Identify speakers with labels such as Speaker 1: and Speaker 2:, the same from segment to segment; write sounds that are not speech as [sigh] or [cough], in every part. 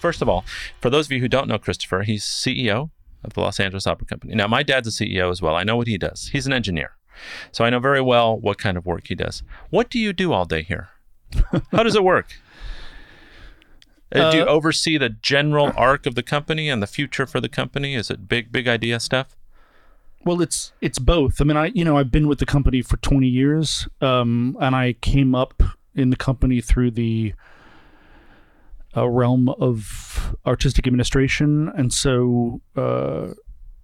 Speaker 1: first of all, for those of you who don't know Christopher, he's CEO of the Los Angeles Opera Company. Now, my dad's a CEO as well. I know what he does. He's an engineer. So I know very well what kind of work he does. What do you do all day here? How does it work? [laughs] Uh, do you
Speaker 2: Uh,
Speaker 1: oversee the general arc of the company and the future for the company? Is it big, big idea stuff?
Speaker 2: Well, it's it's both. I mean, I you know I've been with the company for 20 years, um, and I came up in the company through the uh, realm of artistic administration, and so uh,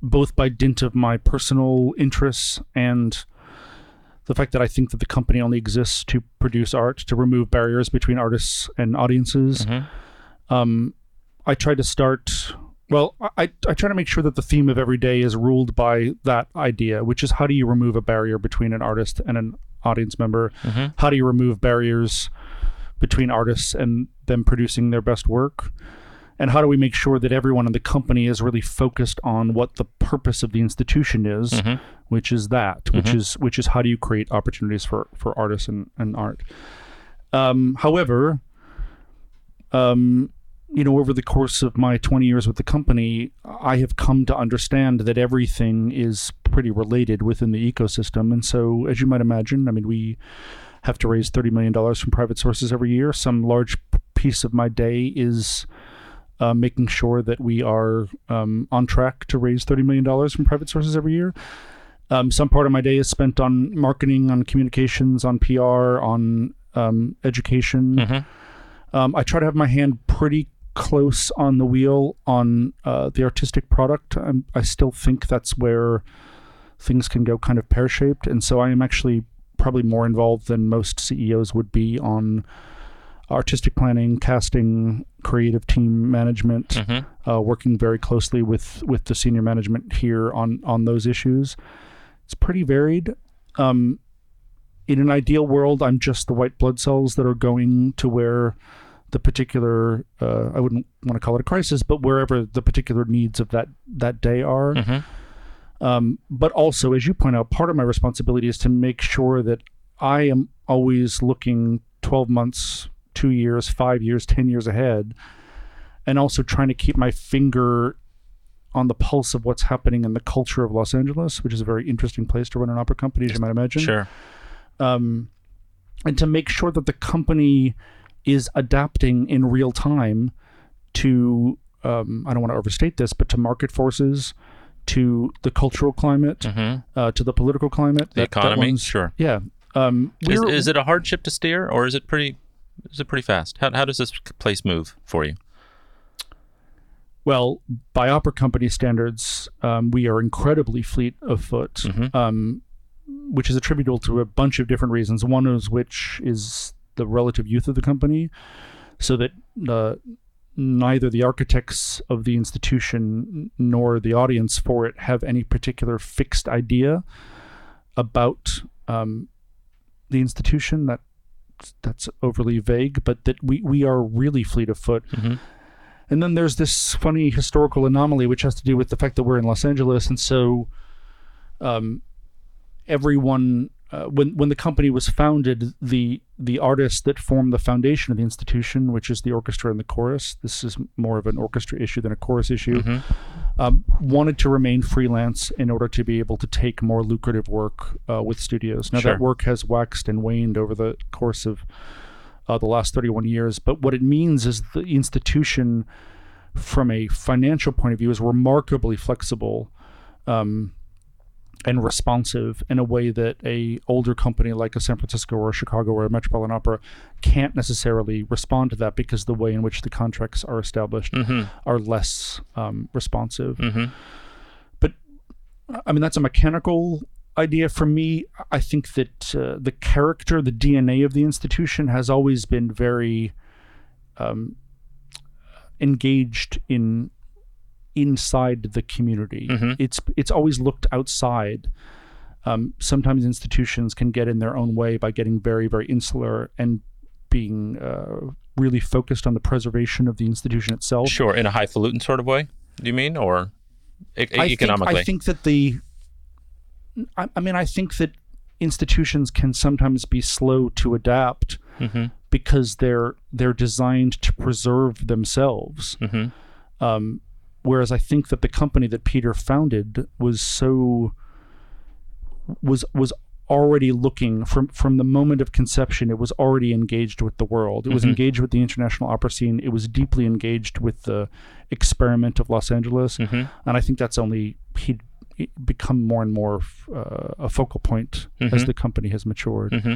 Speaker 2: both by dint of my personal interests and the fact that I think that the company only exists to produce art, to remove barriers between artists and audiences.
Speaker 1: Mhm.
Speaker 2: Um, I try to start. Well, I, I try to make sure that the theme of every day is ruled by that idea, which is how do you remove a barrier between an artist and an audience member?
Speaker 1: Mhm.
Speaker 2: How do you remove barriers between artists and them producing their best work? And how do we make sure that everyone in the company is really focused on what the purpose of the institution is,
Speaker 1: Mhm.
Speaker 2: which is that, which is which is how do you create opportunities for for artists and, and art. Um, however, um, you know, over the course of my 20 years with the company, I have come to understand that everything is pretty related within the ecosystem. And so, as you might imagine, I mean, we have to raise $30 million from private sources every year. Some large piece of my day is uh, making sure that we are um, on track to raise $30 million from private sources every year. Um, some part of my day is spent on marketing, on communications, on PR, on um, education.
Speaker 1: Mhm.
Speaker 2: Um, I try to have my hand pretty close on the wheel on uh, the artistic product. i I still think that's where things can go kind of pear shaped. And so I am actually probably more involved than most CEOs would be on artistic planning, casting, creative team management,
Speaker 1: Mhm.
Speaker 2: uh, working very closely with, with the senior management here on, on those issues. It's pretty varied. Um, in an ideal world, I'm just the white blood cells that are going to where the particular uh, I wouldn't want to call it a crisis, but wherever the particular needs of that that day are.
Speaker 1: Mhm.
Speaker 2: Um, but also, as you point out, part of my responsibility is to make sure that I am always looking 12 months, two years, five years, 10 years ahead, and also trying to keep my finger on the pulse of what's happening in the culture of Los Angeles, which is a very interesting place to run an opera company, as you might imagine
Speaker 1: Sure.
Speaker 2: um, and to make sure that the company is adapting in real time to um, I don't want to overstate this, but to market forces, to the cultural climate,
Speaker 1: Mhm.
Speaker 2: uh, to the political climate,
Speaker 1: The
Speaker 2: that- that
Speaker 1: economy.
Speaker 2: one's-
Speaker 1: Sure.
Speaker 2: yeah. Um,
Speaker 1: Is, is it a hardship to steer, or is it pretty? Is it pretty fast? How, how does this place move for you?
Speaker 2: Well, by opera company standards, um, we are incredibly fleet of foot,
Speaker 1: Mhm.
Speaker 2: um, which is attributable to a bunch of different reasons. One of which is the relative youth of the company, so that uh, neither the architects of the institution nor the audience for it have any particular fixed idea about um, the institution. That that's overly vague, but that we, we are really fleet of foot.
Speaker 1: Mhm.
Speaker 2: And then there's this funny historical anomaly, which has to do with the fact that we're in Los Angeles, and so um, everyone, uh, when when the company was founded, the the artists that formed the foundation of the institution, which is the orchestra and the chorus, this is more of an orchestra issue than a chorus issue,
Speaker 1: Mhm.
Speaker 2: um, wanted to remain freelance in order to be able to take more lucrative work uh, with studios. Now
Speaker 1: Sure.
Speaker 2: that work has waxed and waned over the course of uh, the last 31 years. But what it means is the institution, from a financial point of view, is remarkably flexible um, and responsive in a way that a older company like a San Francisco or a Chicago or a Metropolitan Opera can't necessarily respond to that because the way in which the contracts are established
Speaker 1: Mhm.
Speaker 2: are less um, responsive.
Speaker 1: Mhm.
Speaker 2: I mean, that's a mechanical idea for me. I think that uh, the character, the DNA of the institution has always been very um, engaged in inside the community.
Speaker 1: Mhm.
Speaker 2: It's it's always looked outside. Um, sometimes institutions can get in their own way by getting very very insular and being uh, really focused on the preservation of the institution itself.
Speaker 1: Sure. In a highfalutin sort of way. Do you mean, or e-
Speaker 2: I
Speaker 1: economically?
Speaker 2: Think, I think that the. I, I mean, I think that institutions can sometimes be slow to adapt
Speaker 1: Mhm.
Speaker 2: because they're they're designed to preserve themselves.
Speaker 1: hmm
Speaker 2: Um, whereas I think that the company that Peter founded was so was was already looking from from the moment of conception it was already engaged with the world. It was
Speaker 1: Mhm.
Speaker 2: engaged with the international opera scene. It was deeply engaged with the experiment of los angeles.
Speaker 1: Hmm
Speaker 2: and i think that's only he'd become more and more uh, a focal point as
Speaker 1: Mhm.
Speaker 2: the company has matured.
Speaker 1: Hmm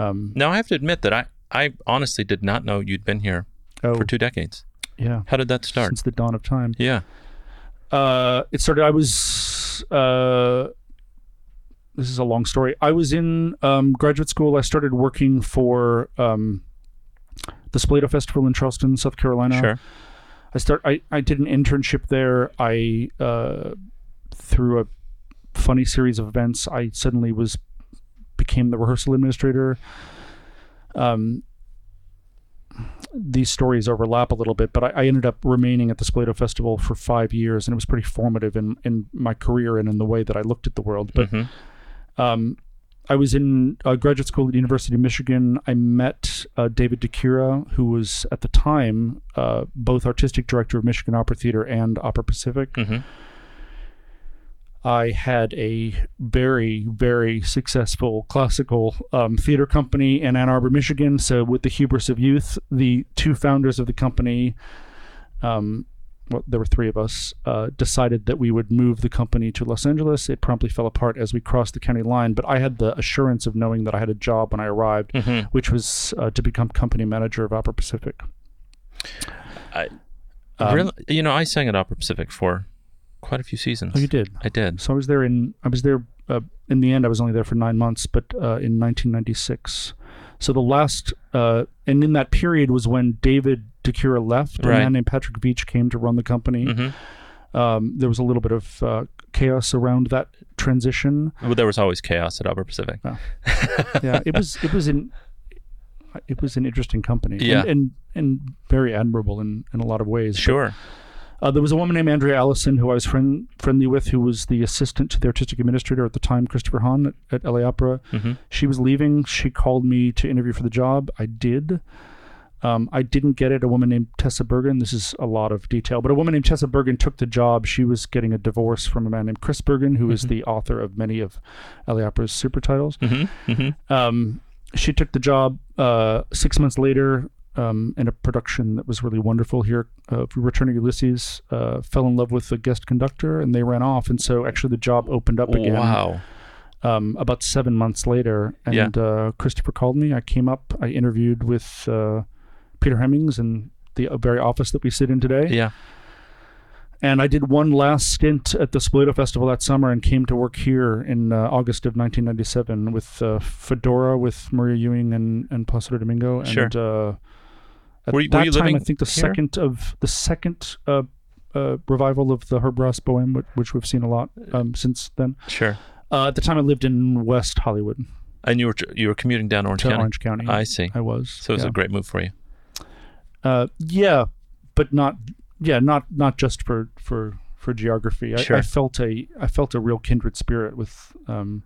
Speaker 2: um,
Speaker 1: Now I have to admit that I, I honestly did not know you'd been here
Speaker 2: oh.
Speaker 1: for two decades.
Speaker 2: Yeah
Speaker 1: How did that start?
Speaker 2: since the dawn of time
Speaker 1: Yeah.
Speaker 2: uh, it started. I was. Uh, this is a long story. I was in um, graduate school. I started working for um, the Spoleto Festival in Charleston, South Carolina.
Speaker 1: Sure.
Speaker 2: I start. I, I did an internship there. I uh, through a funny series of events, I suddenly was became the rehearsal administrator. Um, these stories overlap a little bit, but I, I ended up remaining at the Spoleto Festival for five years, and it was pretty formative in, in my career and in the way that I looked at the world. But
Speaker 1: hmm
Speaker 2: um, I was in uh, graduate school at the University of Michigan. I met uh, David DiChiera, who was at the time uh, both artistic director of Michigan Opera Theater and Opera Pacific.
Speaker 1: hmm
Speaker 2: I had a very, very successful classical um, theater company in Ann Arbor, Michigan. So, with the hubris of youth, the two founders of the company, um, well, there were three of us, uh, decided that we would move the company to Los Angeles. It promptly fell apart as we crossed the county line, but I had the assurance of knowing that I had a job when I arrived,
Speaker 1: hmm
Speaker 2: which was uh, to become company manager of Opera Pacific.
Speaker 1: I,
Speaker 2: Um,
Speaker 1: really, you know, I sang at Opera Pacific for quite a few seasons.
Speaker 2: Oh, you did.
Speaker 1: I did.
Speaker 2: So I was there in I was there uh, in the end I was only there for nine months, but uh, in 1996. So the last uh, and in that period was when David DiChiera left.
Speaker 1: Right.
Speaker 2: A man named Patrick Veitch came to run the company.
Speaker 1: hmm
Speaker 2: Um, there was a little bit of uh, chaos around that transition.
Speaker 1: Well, there was always chaos at Opera Pacific. [laughs]
Speaker 2: Yeah, it was it was in it was an interesting company.
Speaker 1: Yeah.
Speaker 2: and and, and very admirable in, in a lot of ways. But,
Speaker 1: Sure.
Speaker 2: Uh, there was a woman named Andrea Allison who I was friend, friendly with, who was the assistant to the artistic administrator at the time, Christopher Hahn at, at LA Opera.
Speaker 1: hmm
Speaker 2: She was leaving. She called me to interview for the job. I did. Um, I didn't get it. A woman named Tessa Bergen. This is a lot of detail, but a woman named Tessa Bergen took the job. She was getting a divorce from a man named Chris Bergen, who is
Speaker 1: Mhm.
Speaker 2: the author of many of LA Opera's super titles.
Speaker 1: hmm hmm
Speaker 2: Um, she took the job uh, six months later um, in a production that was really wonderful here. Uh, Returning Ulysses uh, fell in love with the guest conductor, and they ran off. And so actually, the job opened up again
Speaker 1: Wow.
Speaker 2: um, about seven months later. And
Speaker 1: Yeah.
Speaker 2: uh, Christopher called me. I came up. I interviewed with uh, Peter Hemmings in the uh, very office that we sit in today.
Speaker 1: Yeah.
Speaker 2: And I did one last stint at the Spoleto Festival that summer and came to work here in uh, August of 1997 with uh, Fedora, with Maria Ewing and, and Placido Domingo. And,
Speaker 1: Sure.
Speaker 2: uh, at
Speaker 1: Were you-
Speaker 2: that
Speaker 1: were you
Speaker 2: time,
Speaker 1: living
Speaker 2: I think the
Speaker 1: here?
Speaker 2: second of the second uh, uh, revival of the Herb Ross Bohème, which, which we've seen a lot um, since then.
Speaker 1: Sure.
Speaker 2: Uh, at the time, I lived in West Hollywood,
Speaker 1: And you were you were commuting down Orange
Speaker 2: to
Speaker 1: County.
Speaker 2: Orange County.
Speaker 1: I see.
Speaker 2: I was.
Speaker 1: So it was
Speaker 2: yeah.
Speaker 1: a great move for you.
Speaker 2: Uh, yeah, but not yeah, not not just for for for geography. I,
Speaker 1: Sure.
Speaker 2: I felt a I felt a real kindred spirit with um,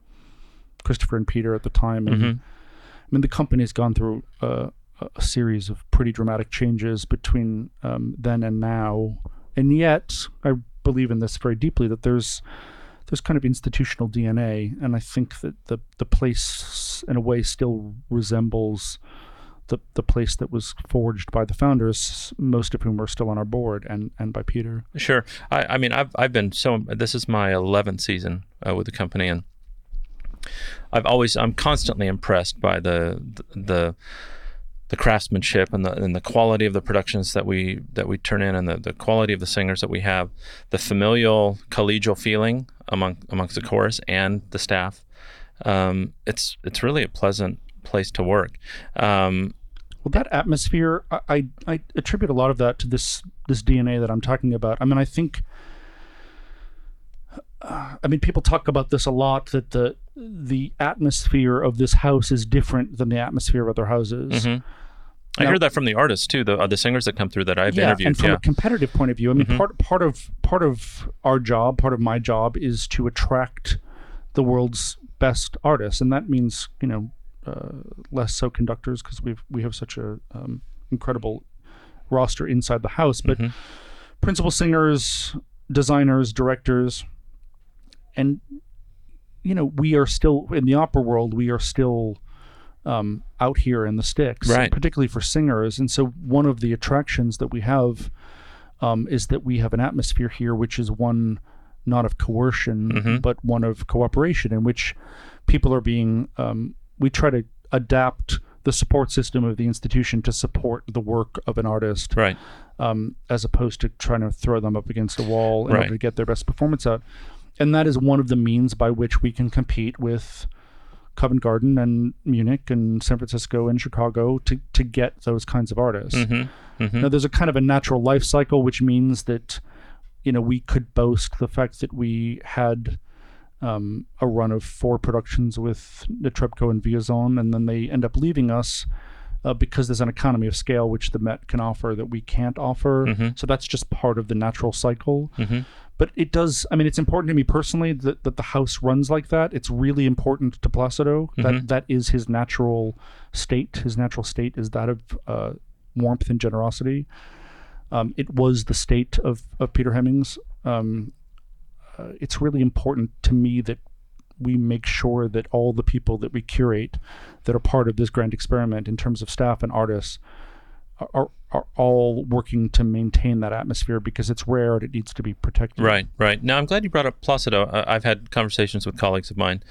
Speaker 2: Christopher and Peter at the time, and
Speaker 1: hmm
Speaker 2: I mean the company's gone through uh, a- series of pretty dramatic changes between um, then and now, and yet I believe in this very deeply that there's there's kind of institutional DNA, and I think that the the place in a way still resembles the the place that was forged by the founders, most of whom are still on our board, and and by Peter.
Speaker 1: Sure. I, I mean, I've I've been so. This is my eleventh season uh, with the company, and I've always I'm constantly impressed by the the the craftsmanship and the and the quality of the productions that we that we turn in, and the, the quality of the singers that we have, the familial collegial feeling among amongst the chorus and the staff. Um, it's it's really a pleasant place to work. Um,
Speaker 2: Well, that atmosphere, I, I I attribute a lot of that to this this DNA that I'm talking about. I mean, I think. uh, I mean, people talk about this a lot that the the atmosphere of this house is different than the atmosphere of other houses.
Speaker 1: mhm. I
Speaker 2: Now-
Speaker 1: hear that from the artists too, the uh, the singers that come through that I've interviewed.
Speaker 2: yeah,
Speaker 1: interviewed.
Speaker 2: and from
Speaker 1: yeah,
Speaker 2: a competitive point of view, I mean,
Speaker 1: Mhm.
Speaker 2: part part of part of our job, part of my job, is to attract the world's best artists, and that means you know uh, less so conductors because we've we have such a um, incredible roster inside the house, but
Speaker 1: Mhm.
Speaker 2: principal singers, designers, directors, and you know we are still in the opera world. We are still um, out here in the sticks,
Speaker 1: Right.
Speaker 2: particularly for singers. And so one of the attractions that we have um, is that we have an atmosphere here, which is one not of coercion,
Speaker 1: Mhm.
Speaker 2: but one of cooperation, in which people are being. Um, we try to adapt the support system of the institution to support the work of an artist
Speaker 1: Right.
Speaker 2: um, as opposed to trying to throw them up against a wall in
Speaker 1: Right.
Speaker 2: order to get their best performance out. And that is one of the means by which we can compete with Covent Garden and Munich and San Francisco and Chicago to, to get those kinds of artists.
Speaker 1: Mm-hmm. Mm-hmm.
Speaker 2: Now, there's a kind of a natural life cycle, which means that, you know, we could boast the fact that we had um, a run of four productions with Netrebko and Villazón, and then they end up leaving us uh, because there's an economy of scale which the Met can offer that we can't offer.
Speaker 1: Mhm.
Speaker 2: So that's just part of the natural cycle.
Speaker 1: Mm-hmm.
Speaker 2: But it does, I mean, it's important to me personally that, that the house runs like that. It's really important to Placido. That That is his natural state. His natural state is that of uh, warmth and generosity. Um, it was the state of, of Peter Hemmings. Um, uh, it's really important to me that we make sure that all the people that we curate that are part of this grand experiment in terms of staff and artists are, are, all working to maintain that atmosphere because it's rare and it needs to be protected.
Speaker 1: Right, right. Now, I'm glad you brought up Placido. I've had conversations with colleagues of mine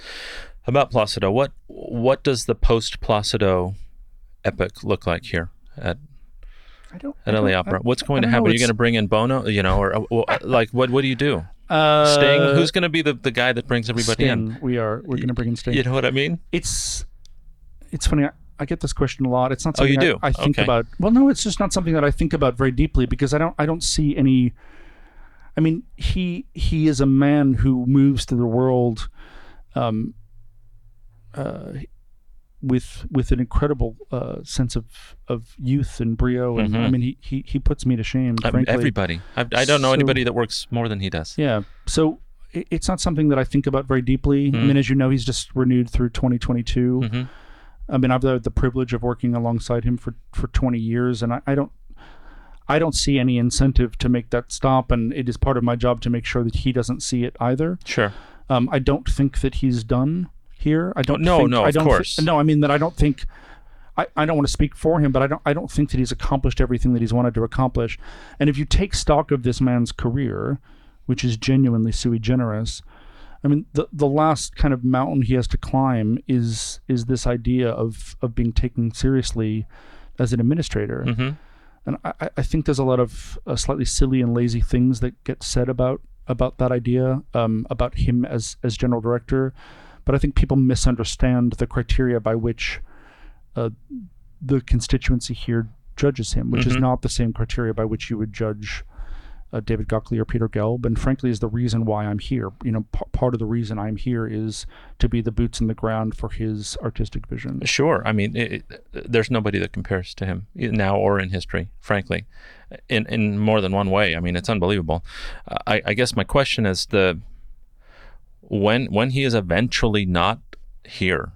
Speaker 1: about Placido. What what does the post Placido epic look like here at,
Speaker 2: I don't.
Speaker 1: at
Speaker 2: I don't-
Speaker 1: Opera?
Speaker 2: I-
Speaker 1: What's going to
Speaker 2: don't know.
Speaker 1: happen? Are you going to bring in Bono? You know, or like what what do you do?
Speaker 2: Uh,
Speaker 1: Sting? Who's going to be the, the guy that brings everybody
Speaker 2: Sting. We are. We're going to bring in Sting.
Speaker 1: You know what I mean?
Speaker 2: It's. It's funny. I, I get this question a lot. It's not
Speaker 1: Oh,
Speaker 2: something
Speaker 1: you do?
Speaker 2: I, I think
Speaker 1: Okay.
Speaker 2: about. Well, no, it's just not something that I think about very deeply because I don't. I don't see any. I mean, he he is a man who moves through the world, um, uh, with with an incredible uh, sense of of youth and brio, and I
Speaker 1: Mhm.
Speaker 2: mean, he he he puts me to shame.
Speaker 1: I
Speaker 2: frankly.
Speaker 1: everybody. I, I don't know
Speaker 2: So-
Speaker 1: anybody that works more than he does.
Speaker 2: Yeah. So it's not something that I think about very deeply. I
Speaker 1: Mm.
Speaker 2: mean, as you know, he's just renewed through 2022.
Speaker 1: hmm
Speaker 2: I mean, I've had the privilege of working alongside him for, for 20 years, and I, I don't. I don't see any incentive to make that stop, and it is part of my job to make sure that he doesn't see it either.
Speaker 1: Sure.
Speaker 2: Um, I don't think that he's done here. I don't.
Speaker 1: No,
Speaker 2: think,
Speaker 1: no,
Speaker 2: I
Speaker 1: of
Speaker 2: don't thi-
Speaker 1: course.
Speaker 2: no, I mean that I don't think. I, I don't want to speak for him, but I don't. I don't think that he's accomplished everything that he's wanted to accomplish. And if you take stock of this man's career, which is genuinely sui generis, I mean the the last kind of mountain he has to climb is is this idea of of being taken seriously as an administrator.
Speaker 1: hmm
Speaker 2: And I, I- think there's a lot of uh, slightly silly and lazy things that get said about about that idea, um, about him as as general director. But I think people misunderstand the criteria by which uh, the constituency here judges him, which is
Speaker 1: Mhm.
Speaker 2: not the same criteria by which you would judge uh, David Gockley or Peter Gelb. And frankly, is the reason why I'm here. You know, p- part of the reason I'm here is to be the boots in the ground for his artistic vision.
Speaker 1: Sure. I mean, it, it- there's nobody that compares to him now or in history, frankly, in in more than one way. I mean, it's unbelievable. I, I guess my question is the when when he is eventually not here,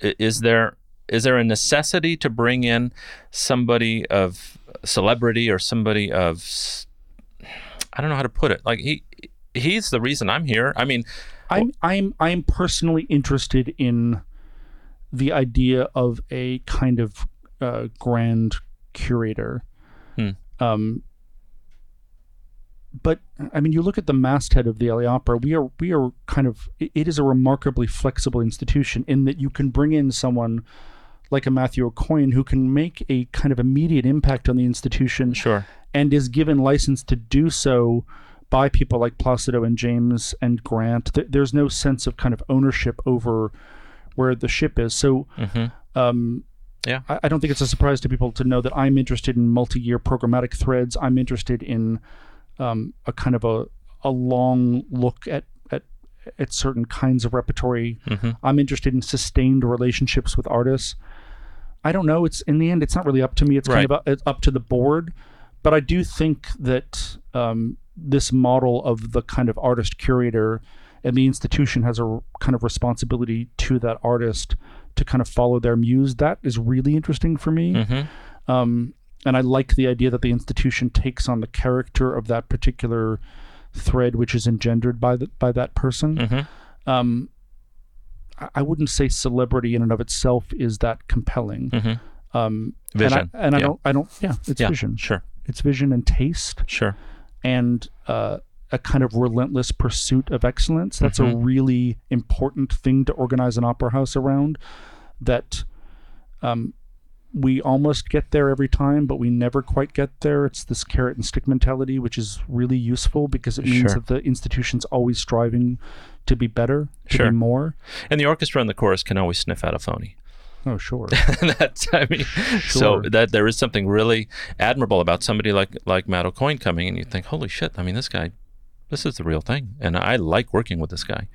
Speaker 1: is there is there a necessity to bring in somebody of celebrity or somebody of I don't know how to put it. Like he he's the reason I'm here. I mean,
Speaker 2: I'm I'm I'm personally interested in the idea of a kind of uh, grand curator.
Speaker 1: Hmm.
Speaker 2: Um, but I mean, you look at the masthead of the LA Opera. We are we are kind of it- it is a remarkably flexible institution in that you can bring in someone like a Matthew Aucoin who can make a kind of immediate impact on the institution
Speaker 1: sure.
Speaker 2: and is given license to do so by people like Placido and James and Grant. There's no sense of kind of ownership over where the ship is. So,
Speaker 1: hmm
Speaker 2: um,
Speaker 1: Yeah.
Speaker 2: I, I don't think it's a surprise to people to know that I'm interested in multi-year programmatic threads. I'm interested in um, a kind of a a long look at at certain kinds of repertory.
Speaker 1: hmm
Speaker 2: I'm interested in sustained relationships with artists. I don't know. It's in the end, it's not really up to me. It's kind of up, it's up to the board. But I do think that um, this model of the kind of artist curator and the institution has a kind of responsibility to that artist to kind of follow their muse. That is really interesting for me.
Speaker 1: Mm-hmm.
Speaker 2: Um, and I like the idea that the institution takes on the character of that particular thread, which is engendered by the, by that person.
Speaker 1: Mm-hmm.
Speaker 2: Um, I- I wouldn't say celebrity in and of itself is that compelling.
Speaker 1: Mm-hmm.
Speaker 2: Um,
Speaker 1: Vision.
Speaker 2: and I, and I
Speaker 1: Yeah.
Speaker 2: don't, I don't, yeah, it's
Speaker 1: Yeah.
Speaker 2: vision.
Speaker 1: Sure.
Speaker 2: It's vision and taste
Speaker 1: Sure.
Speaker 2: and uh, a kind of relentless pursuit of excellence. That's a
Speaker 1: Mhm.
Speaker 2: really important thing to organize an opera house around. That um, we almost get there every time, but we never quite get there. It's this carrot and stick mentality, which is really useful because it means
Speaker 1: Sure.
Speaker 2: that the institution's always striving to be better, to
Speaker 1: Sure.
Speaker 2: be more.
Speaker 1: And the orchestra and the chorus can always sniff out a phony.
Speaker 2: Oh, sure. [laughs]
Speaker 1: That's I mean,
Speaker 2: sure.
Speaker 1: so that there is something really admirable about somebody like like Matt Aucoin coming, and you think, holy shit! I mean, this guy, this is the real thing, and I like working with this guy.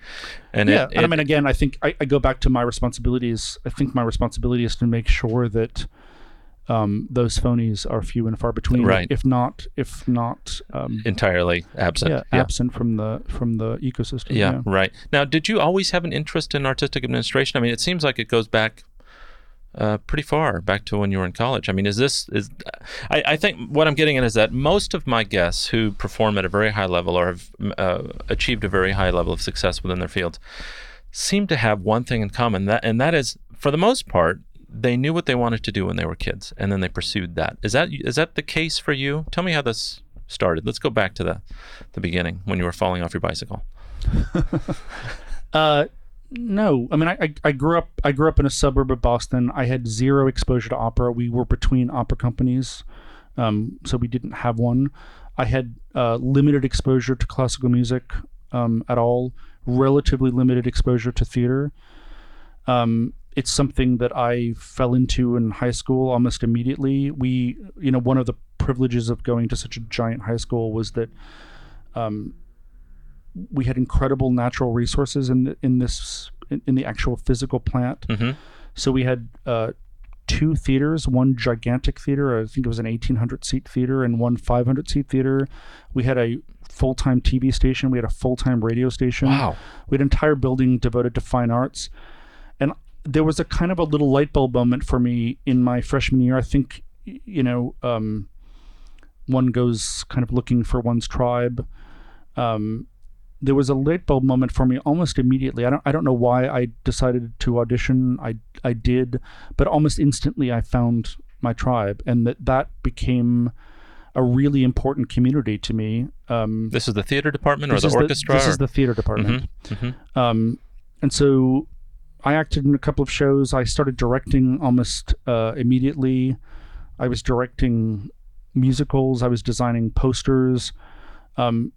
Speaker 1: And
Speaker 2: yeah,
Speaker 1: it,
Speaker 2: and I mean, again, I think I, I go back to my responsibilities. I think my responsibility is to make sure that um, those phonies are few and far between.
Speaker 1: Right.
Speaker 2: If not, if not, um,
Speaker 1: entirely absent.
Speaker 2: yeah, absent from the from the ecosystem.
Speaker 1: Yeah, right. Now, did you always have an interest in artistic administration? I mean, it seems like it goes back uh, pretty far, back to when you were in college. I mean, is this is? I, I think what I'm getting at is that most of my guests who perform at a very high level or have uh, achieved a very high level of success within their fields seem to have one thing in common that, and that is, for the most part, they knew what they wanted to do when they were kids, and then they pursued that. Is that is that the case for you? Tell me how this started. Let's go back to the the beginning when you were falling off your bicycle. [laughs]
Speaker 2: Uh, no, I mean, I, I grew up I grew up in a suburb of Boston. I had zero exposure to opera. We were between opera companies, um, so we didn't have one. I had uh, limited exposure to classical music um, at all. Relatively limited exposure to theater. Um, it's something that I fell into in high school almost immediately. We, you know, one of the privileges of going to such a giant high school was that um, we had incredible natural resources in the, in this in, in the actual physical plant.
Speaker 1: hmm
Speaker 2: So we had uh, two theaters, one gigantic theater, I think it was an 1800 seat theater, and one 500 seat theater. We had a full time TV station. We had a full time radio station.
Speaker 1: Wow.
Speaker 2: We had an entire building devoted to fine arts. And there was a kind of a little light bulb moment for me in my freshman year. I think, you know, um, one goes kind of looking for one's tribe. Um, there was a light bulb moment for me almost immediately. I don't, I don't know why I decided to audition. I, I did, but almost instantly I found my tribe, and that that became a really important community to me. Um,
Speaker 1: This is the theater department or the orchestra?
Speaker 2: this
Speaker 1: or-
Speaker 2: is the theater department.
Speaker 1: Mhm.
Speaker 2: Um, and so I acted in a couple of shows. I started directing almost uh, immediately. I was directing musicals. I was designing posters. Um,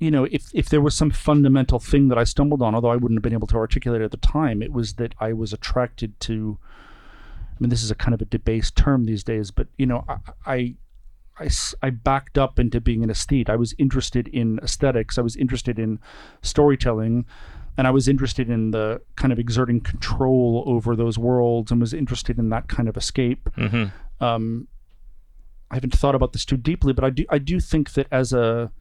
Speaker 2: you know, if if there was some fundamental thing that I stumbled on, although I wouldn't have been able to articulate it at the time, it was that I was attracted to. I mean, this is a kind of a debased term these days, but you know, I I I backed up into being an aesthete. I was interested in aesthetics. I was interested in storytelling, and I was interested in the kind of exerting control over those worlds, and was interested in that kind of escape.
Speaker 1: Mhm.
Speaker 2: Um, I haven't thought about this too deeply, but I do I do think that as a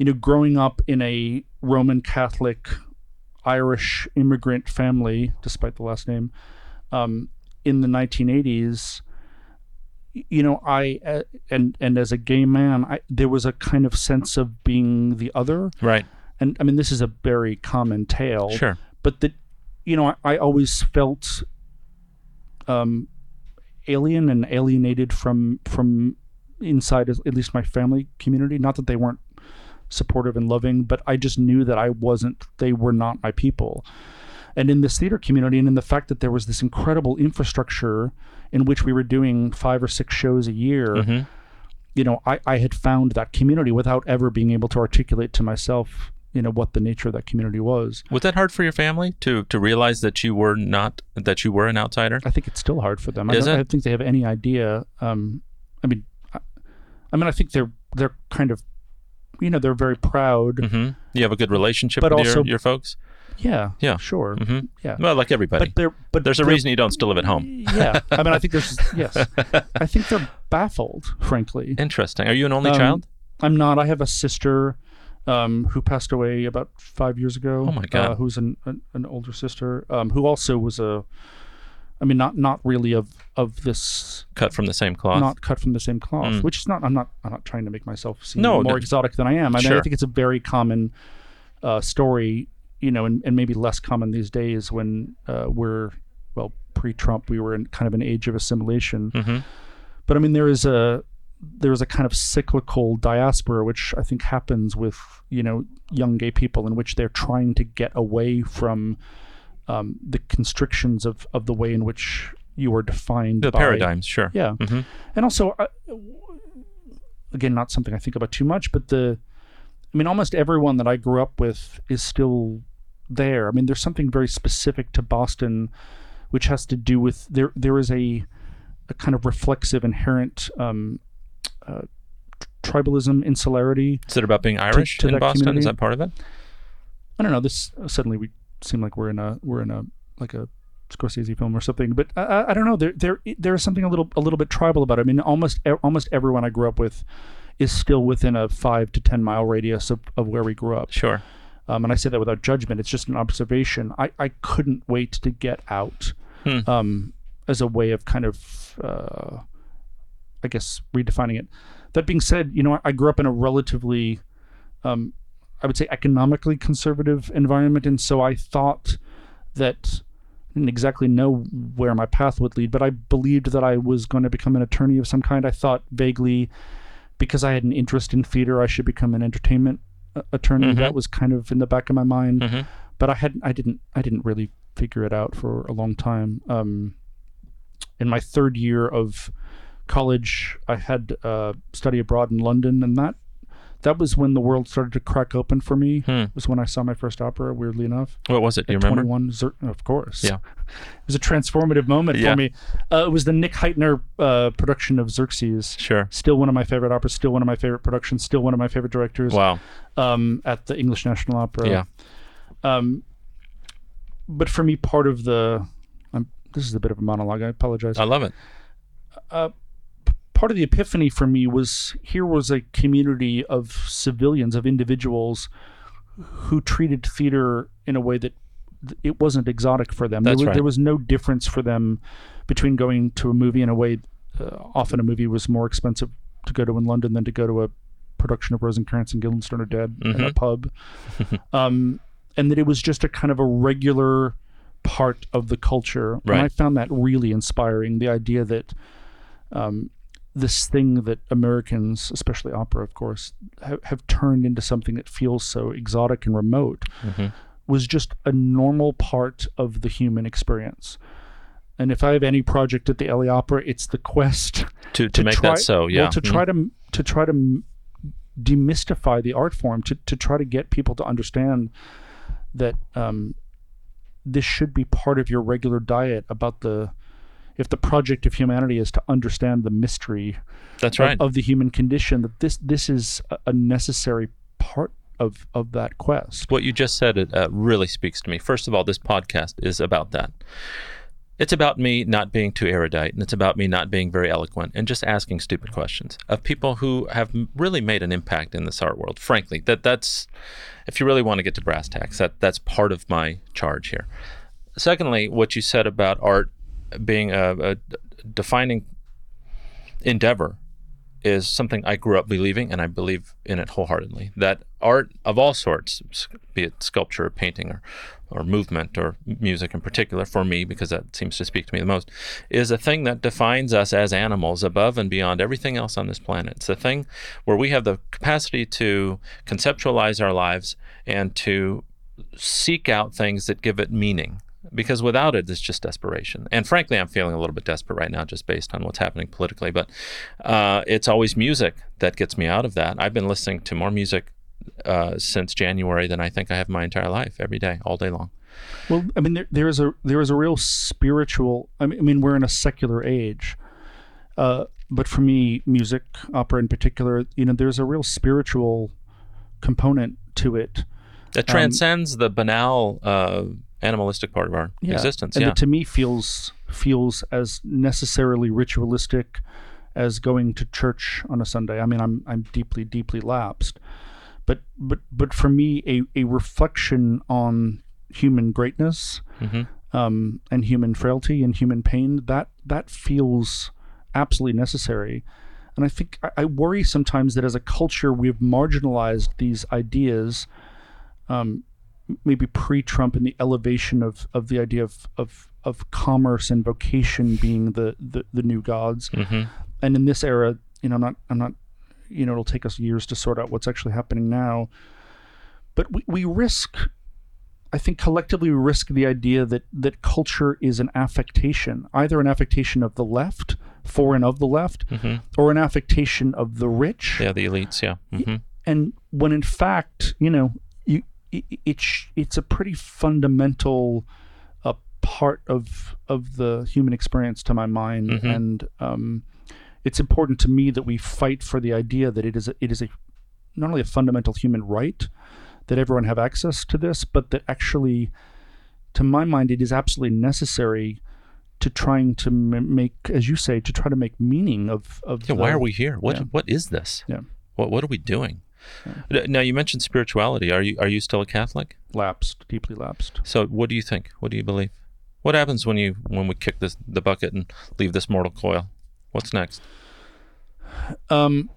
Speaker 2: you know, growing up in a Roman Catholic Irish immigrant family, despite the last name, um, in the 1980s, y- you know, I uh, and and as a gay man, I, there was a kind of sense of being the other,
Speaker 1: Right.
Speaker 2: and I mean, this is a very common tale,
Speaker 1: Sure.
Speaker 2: but that you know, I, I always felt um, alien and alienated from from inside at least my family community. Not that they weren't supportive and loving, but I just knew that I wasn't. They were not my people. And in this theater community, and in the fact that there was this incredible infrastructure in which we were doing five or six shows a year,
Speaker 1: Mhm.
Speaker 2: you know, I, I had found that community without ever being able to articulate to myself, you know, what the nature of that community was.
Speaker 1: Was that hard for your family to to realize that you were not that you were an outsider?
Speaker 2: I think it's still hard for them. I
Speaker 1: Is
Speaker 2: don't, I
Speaker 1: it?
Speaker 2: don't think they have any idea. Um, I mean, I, I mean, I think they're they're kind of, you know, they're very proud.
Speaker 1: hmm You have a good relationship
Speaker 2: But
Speaker 1: with
Speaker 2: also-
Speaker 1: your, your folks.
Speaker 2: Yeah,
Speaker 1: Yeah.
Speaker 2: sure.
Speaker 1: hmm
Speaker 2: Yeah.
Speaker 1: Well, like everybody.
Speaker 2: But they're but
Speaker 1: There's a reason you don't still live at home. [laughs]
Speaker 2: Yeah, I mean, I think there's yes, [laughs] I think they're baffled. Frankly,
Speaker 1: Interesting. Are you an only
Speaker 2: Um,
Speaker 1: child?
Speaker 2: I'm not. I have a sister. um, who passed away about five years ago.
Speaker 1: Oh my God.
Speaker 2: Uh, who's an, an an older sister, um, who also was a, I mean, not not really of of this,
Speaker 1: Cut from the same cloth.
Speaker 2: not cut from the same cloth.
Speaker 1: Mm.
Speaker 2: Which is not. I'm not. I'm not trying to make myself seem
Speaker 1: No,
Speaker 2: more
Speaker 1: no.
Speaker 2: exotic than I am. I mean,
Speaker 1: Sure.
Speaker 2: I think it's a very common uh, story, you know, and, and maybe less common these days when uh, we're well pre-Trump. We were in kind of an age of assimilation.
Speaker 1: hmm
Speaker 2: But I mean, there is a there is a kind of cyclical diaspora, which I think happens with you know young gay people, in which they're trying to get away from um, the constrictions of of the way in which you are defined.
Speaker 1: The
Speaker 2: by,
Speaker 1: paradigms, sure.
Speaker 2: Yeah,
Speaker 1: hmm
Speaker 2: and also, uh, again, not something I think about too much, but the, I mean, almost everyone that I grew up with is still there. I mean, there's something very specific to Boston, which has to do with there. There is a, a kind of reflexive, inherent um, uh, tribalism, insularity.
Speaker 1: Is it about being Irish
Speaker 2: to
Speaker 1: in Boston?
Speaker 2: community?
Speaker 1: Is that part of it?
Speaker 2: I don't know. This suddenly we seem like we're in a we're in a like a Scorsese film or something. But I, I, don't know. There there there is something a little a little bit tribal about it. I mean, almost almost everyone I grew up with is still within a five to ten mile radius of, of where we grew up.
Speaker 1: Sure.
Speaker 2: Um, and I say that without judgment. It's just an observation. I, I couldn't wait to get out
Speaker 1: Hmm.
Speaker 2: um, as a way of kind of, uh, I guess, redefining it. That being said, you know, I, I grew up in a relatively, um, I would say, economically conservative environment. And so I thought that I didn't exactly know where my path would lead, but I believed that I was going to become an attorney of some kind. I thought vaguely because I had an interest in theater, I should become an entertainment uh, attorney.
Speaker 1: Mhm.
Speaker 2: That was kind of in the back of my mind
Speaker 1: hmm
Speaker 2: but I hadn't I didn't I didn't really figure it out for a long time. Um, in my third year of college, I had uh, study abroad in London, and that that was when the world started to crack open for me.
Speaker 1: Hmm.
Speaker 2: It was when I saw my first opera. Weirdly enough,
Speaker 1: What was it? Do you remember?
Speaker 2: 21, Zer- of course.
Speaker 1: Yeah. [laughs]
Speaker 2: it was a transformative moment
Speaker 1: Yeah.
Speaker 2: for me. Uh, it was the Nick Hytner uh, production of Xerxes.
Speaker 1: Sure.
Speaker 2: Still one of my favorite operas. Still one of my favorite productions. Still one of my favorite directors
Speaker 1: Wow.
Speaker 2: um, at the English National Opera.
Speaker 1: Yeah.
Speaker 2: Um, but for me, part of the um, this is a bit of a monologue. I apologize.
Speaker 1: I love it.
Speaker 2: Part of the epiphany for me was here was a community of civilians, of individuals who treated theater in a way that it wasn't exotic for them.
Speaker 1: That's
Speaker 2: there, was,
Speaker 1: right.
Speaker 2: there was no difference for them between going to a movie in a way. Uh, often a movie was more expensive to go to in London than to go to a production of Rosencrantz and Guildenstern are Dead in a
Speaker 1: Mhm.
Speaker 2: pub. [laughs] um, and that it was just a kind of a regular part of the culture. And
Speaker 1: Right.
Speaker 2: I found that really inspiring. The idea that um, this thing that Americans, especially opera, of course, have, have turned into something that feels so exotic and remote
Speaker 1: hmm
Speaker 2: was just a normal part of the human experience. And if I have any project at the LA Opera, it's the quest [laughs]
Speaker 1: To to, make
Speaker 2: try,
Speaker 1: that so, yeah.
Speaker 2: well, to
Speaker 1: Mhm.
Speaker 2: try to to try to demystify the art form, to to try to get people to understand that um, this should be part of your regular diet. About the if the project of humanity is to understand the mystery
Speaker 1: That's
Speaker 2: of-
Speaker 1: right.
Speaker 2: of, the human condition, that this this is a, a necessary part of of that quest.
Speaker 1: what you just said it uh, really speaks to me. First of all, this podcast is about that. It's about me not being too erudite, and it's about me not being very eloquent and just asking stupid questions of people who have really made an impact in this art world. Frankly, that that's if you really want to get to brass tacks, that that's part of my charge here. Secondly, what you said about art being a, a defining endeavor is something I grew up believing, and I believe in it wholeheartedly. That art of all sorts, be it sculpture, or painting, or, or movement, or music in particular, for me, because that seems to speak to me the most, is a thing that defines us as animals above and beyond everything else on this planet. It's a thing where we have the capacity to conceptualize our lives and to seek out things that give it meaning because without it it's just desperation and frankly i'm feeling a little bit desperate right now just based on what's happening politically but uh, it's always music that gets me out of that i've been listening to more music uh, since january than i think i have my entire life every day all day long
Speaker 2: Well, I mean, there, there is a there is a real spiritual. I mean, I mean, we're in a secular age, uh, but for me, music, opera in particular, you know, there's a real spiritual component to it.
Speaker 1: that transcends the banal uh, animalistic part of our existence
Speaker 2: and
Speaker 1: yeah
Speaker 2: that to me feels feels as necessarily ritualistic as going to church on a Sunday. I mean, I'm I'm deeply deeply lapsed, but but but for me, a a reflection on human greatness
Speaker 1: hmm
Speaker 2: um, and human frailty and human pain that that feels absolutely necessary. And I think I, I worry sometimes that as a culture we've marginalized these ideas, um, maybe pre-Trump and the elevation of, of the idea of, of of commerce and vocation being the, the, the new gods.
Speaker 1: hmm
Speaker 2: And in this era, you know, I'm not I'm not you know, it'll take us years to sort out what's actually happening now. But we, we risk I think collectively we risk the idea that that culture is an affectation, either an affectation of the left, for and of the left,
Speaker 1: hmm
Speaker 2: or an affectation of the rich.
Speaker 1: Yeah, the elites. Yeah. hmm
Speaker 2: And when in fact, you know, it's it's a pretty fundamental uh, part of of the human experience to my mind,
Speaker 1: Mhm.
Speaker 2: and um, it's important to me that we fight for the idea that it is a, it is a not only a fundamental human right that everyone have access to this, but that actually, to my mind, it is absolutely necessary to trying to m- make, as you say, to try to make meaning of of.
Speaker 1: Yeah, why are we here? What
Speaker 2: yeah.
Speaker 1: what is this?
Speaker 2: Yeah.
Speaker 1: What what are we doing? Now you mentioned spirituality. Are you are you still a Catholic?
Speaker 2: lapsed, deeply lapsed?
Speaker 1: So what do you think? What do you believe? What happens when you when we kick this the bucket and leave this mortal coil? What's next?
Speaker 2: Um,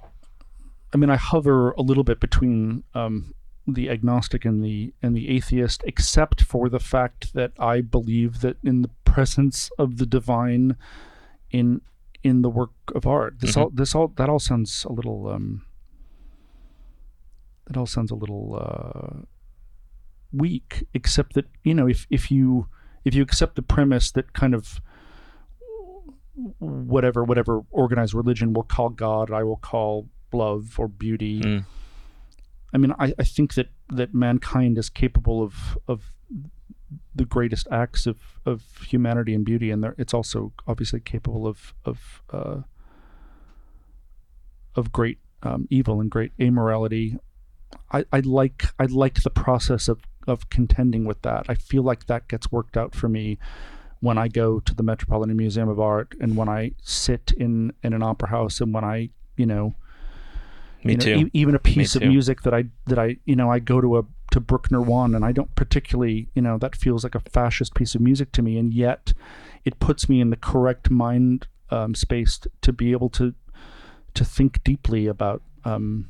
Speaker 2: I mean, I hover a little bit between um, the agnostic and the and the atheist, except for the fact that I believe that in the presence of the divine, in in the work of art, this
Speaker 1: Mhm.
Speaker 2: all this all that all sounds a little um, that all sounds a little uh, weak. Except that you know, if if you if you accept the premise that kind of whatever whatever organized religion will call God, I will call love or beauty.
Speaker 1: Mm.
Speaker 2: I mean, I, I think that that mankind is capable of of the greatest acts of, of humanity and beauty, and there, it's also obviously capable of of uh, of great um, evil and great amorality. I, I like I like the process of of contending with that. I feel like that gets worked out for me when I go to the Metropolitan Museum of Art and when I sit in in an opera house and when I you know
Speaker 1: Me
Speaker 2: you know,
Speaker 1: too.
Speaker 2: e- even a piece of music that I that I you know I go to a to Bruckner one and I don't particularly you know that feels like a fascist piece of music to me and yet it puts me in the correct mind um, space to be able to to think deeply about um,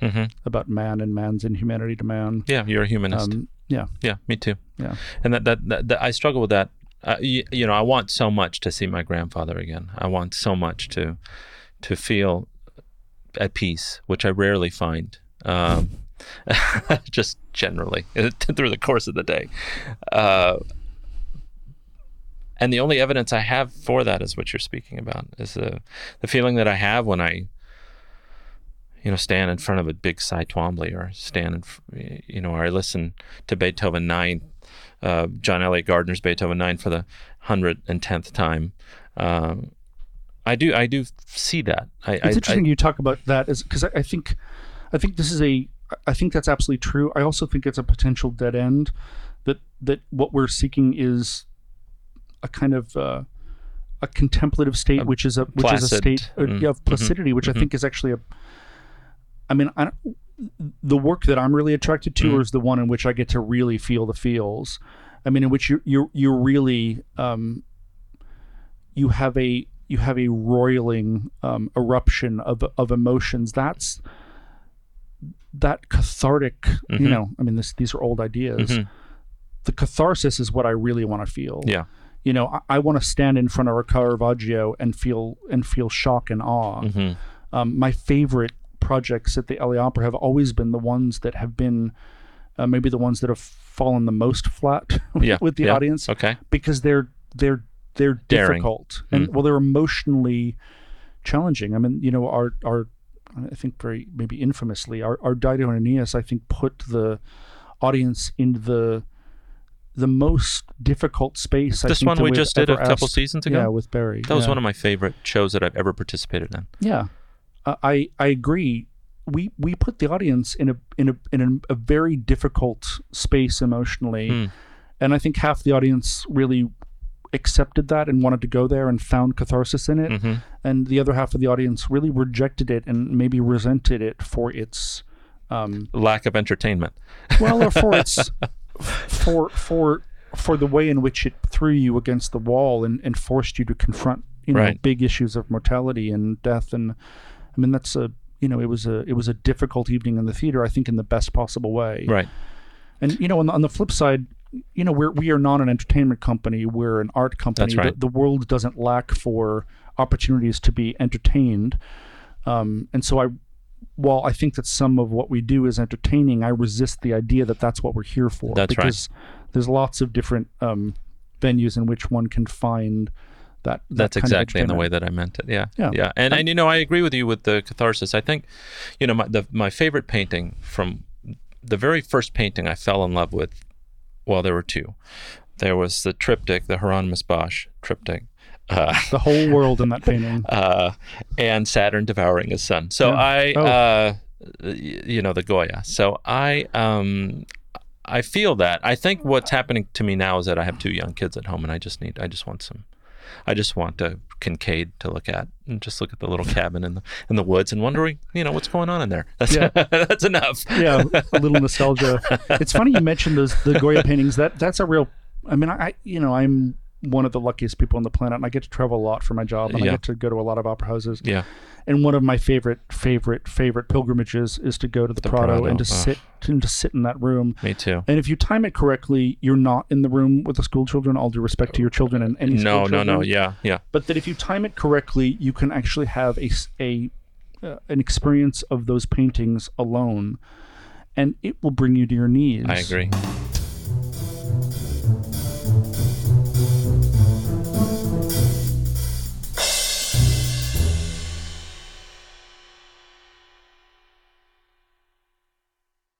Speaker 1: hmm
Speaker 2: about man and man's inhumanity to man.
Speaker 1: Yeah, you're a humanist.
Speaker 2: Um, yeah,
Speaker 1: yeah, me too.
Speaker 2: Yeah.
Speaker 1: and that that, that, that I struggle with that. Uh, you, you know, I want so much to see my grandfather again. I want so much to to feel at peace, which I rarely find. Um, [laughs] just generally [laughs] through the course of the day. Uh, and the only evidence I have for that is what you're speaking about is the the feeling that I have when I you know stand in front of a big Cy Twombly or stand in you know or I listen to Beethoven 9 uh, John Eliot Gardiner's Beethoven 9 for the 110th time um, I do I do see that I,
Speaker 2: it's
Speaker 1: I,
Speaker 2: interesting you talk about that as because I, I think I think this is a I think that's absolutely true. I also think it's a potential dead end that that what we're seeking is a kind of uh, a contemplative state, which is a which is a
Speaker 1: placid,
Speaker 2: state uh,
Speaker 1: mm,
Speaker 2: yeah, of
Speaker 1: mhm,
Speaker 2: placidity, which
Speaker 1: mhm.
Speaker 2: I think is actually a. I mean, I the work that I'm really attracted to
Speaker 1: Mm.
Speaker 2: is the one in which I get to really feel the feels. I mean, in which you you you really um, you have a you have a roiling um, eruption of of emotions. That's that cathartic. You
Speaker 1: Mhm.
Speaker 2: know, I mean, this these are old ideas.
Speaker 1: Mhm.
Speaker 2: The catharsis is what I really want to feel.
Speaker 1: Yeah.
Speaker 2: You know, I, I want to stand in front of a Caravaggio and feel and feel shock and awe.
Speaker 1: Mhm.
Speaker 2: Um, my favorite projects at the LA Opera have always been the ones that have been uh, maybe the ones that have fallen the most flat [laughs]
Speaker 1: Yeah,
Speaker 2: with the
Speaker 1: yeah.
Speaker 2: audience
Speaker 1: okay
Speaker 2: because they're they're they're
Speaker 1: Daring.
Speaker 2: difficult and
Speaker 1: Mm.
Speaker 2: well they're emotionally challenging. I mean, you know, our our I think very maybe infamously our our Dido and Aeneas I think put the audience in the the most difficult space. I
Speaker 1: this one we just did a couple
Speaker 2: asked-
Speaker 1: seasons ago
Speaker 2: Yeah, with Barrie.
Speaker 1: that was one of my favorite shows that I've ever participated in
Speaker 2: Yeah, uh, I I agree. We we put the audience in a in a in a, a very difficult space emotionally,
Speaker 1: Hmm.
Speaker 2: and I think half the audience really accepted that and wanted to go there and found catharsis in it,
Speaker 1: hmm
Speaker 2: and the other half of the audience really rejected it and maybe resented it for its um,
Speaker 1: Lack of entertainment.
Speaker 2: well, or for its [laughs] for for for the way in which it threw you against the wall and, and forced you to confront you know
Speaker 1: Right.
Speaker 2: big issues of mortality and death and I mean that's a you know it was a it was a difficult evening in the theater I think in the best possible way
Speaker 1: Right.
Speaker 2: and you know on the, on the flip side you know we're we are not an entertainment company we're an art company
Speaker 1: That's right.
Speaker 2: the, the world doesn't lack for opportunities to be entertained um, and so I while I think that some of what we do is entertaining I resist the idea that that's what we're here for
Speaker 1: That's right.
Speaker 2: because there's lots of different um, venues in which one can find that, that
Speaker 1: That's exactly in the way that I meant it. Yeah.
Speaker 2: Yeah.
Speaker 1: Yeah. And, and you know, I agree with you with the catharsis. I think, you know, my, the, my favorite painting from the very first painting I fell in love with, well, there were two. There was the triptych, the Hieronymus Bosch triptych. Uh,
Speaker 2: the whole world in that [laughs] painting
Speaker 1: uh, and Saturn devouring his son. So
Speaker 2: Yeah.
Speaker 1: I,
Speaker 2: Oh.
Speaker 1: uh, you know, the Goya. So I, um, I feel that. I think what's happening to me now is that I have two young kids at home, and I just need, I just want some, I just want a Kinkade to look at, and just look at the little cabin in the in the woods, and wondering, you know, what's going on in there. That's
Speaker 2: Yeah. [laughs]
Speaker 1: that's enough.
Speaker 2: yeah, [laughs] a little nostalgia. It's funny you mentioned those the Goya paintings. That that's a real. I mean, I you know I'm one of the luckiest people on the planet, and I get to travel a lot for my job, and
Speaker 1: Yeah.
Speaker 2: I get to go to a lot of opera houses.
Speaker 1: Yeah.
Speaker 2: And one of my favorite favorite favorite pilgrimages is to go to the, Prado,
Speaker 1: Prado,
Speaker 2: and to
Speaker 1: ugh.
Speaker 2: sit and to sit in that room.
Speaker 1: Me too.
Speaker 2: And if you time it correctly, you're not in the room with the school children. All due respect to your children and any
Speaker 1: No, no, no. Yeah, yeah.
Speaker 2: But that if you time it correctly, you can actually have a uh, an experience of those paintings alone, and it will bring you to your knees.
Speaker 1: I agree.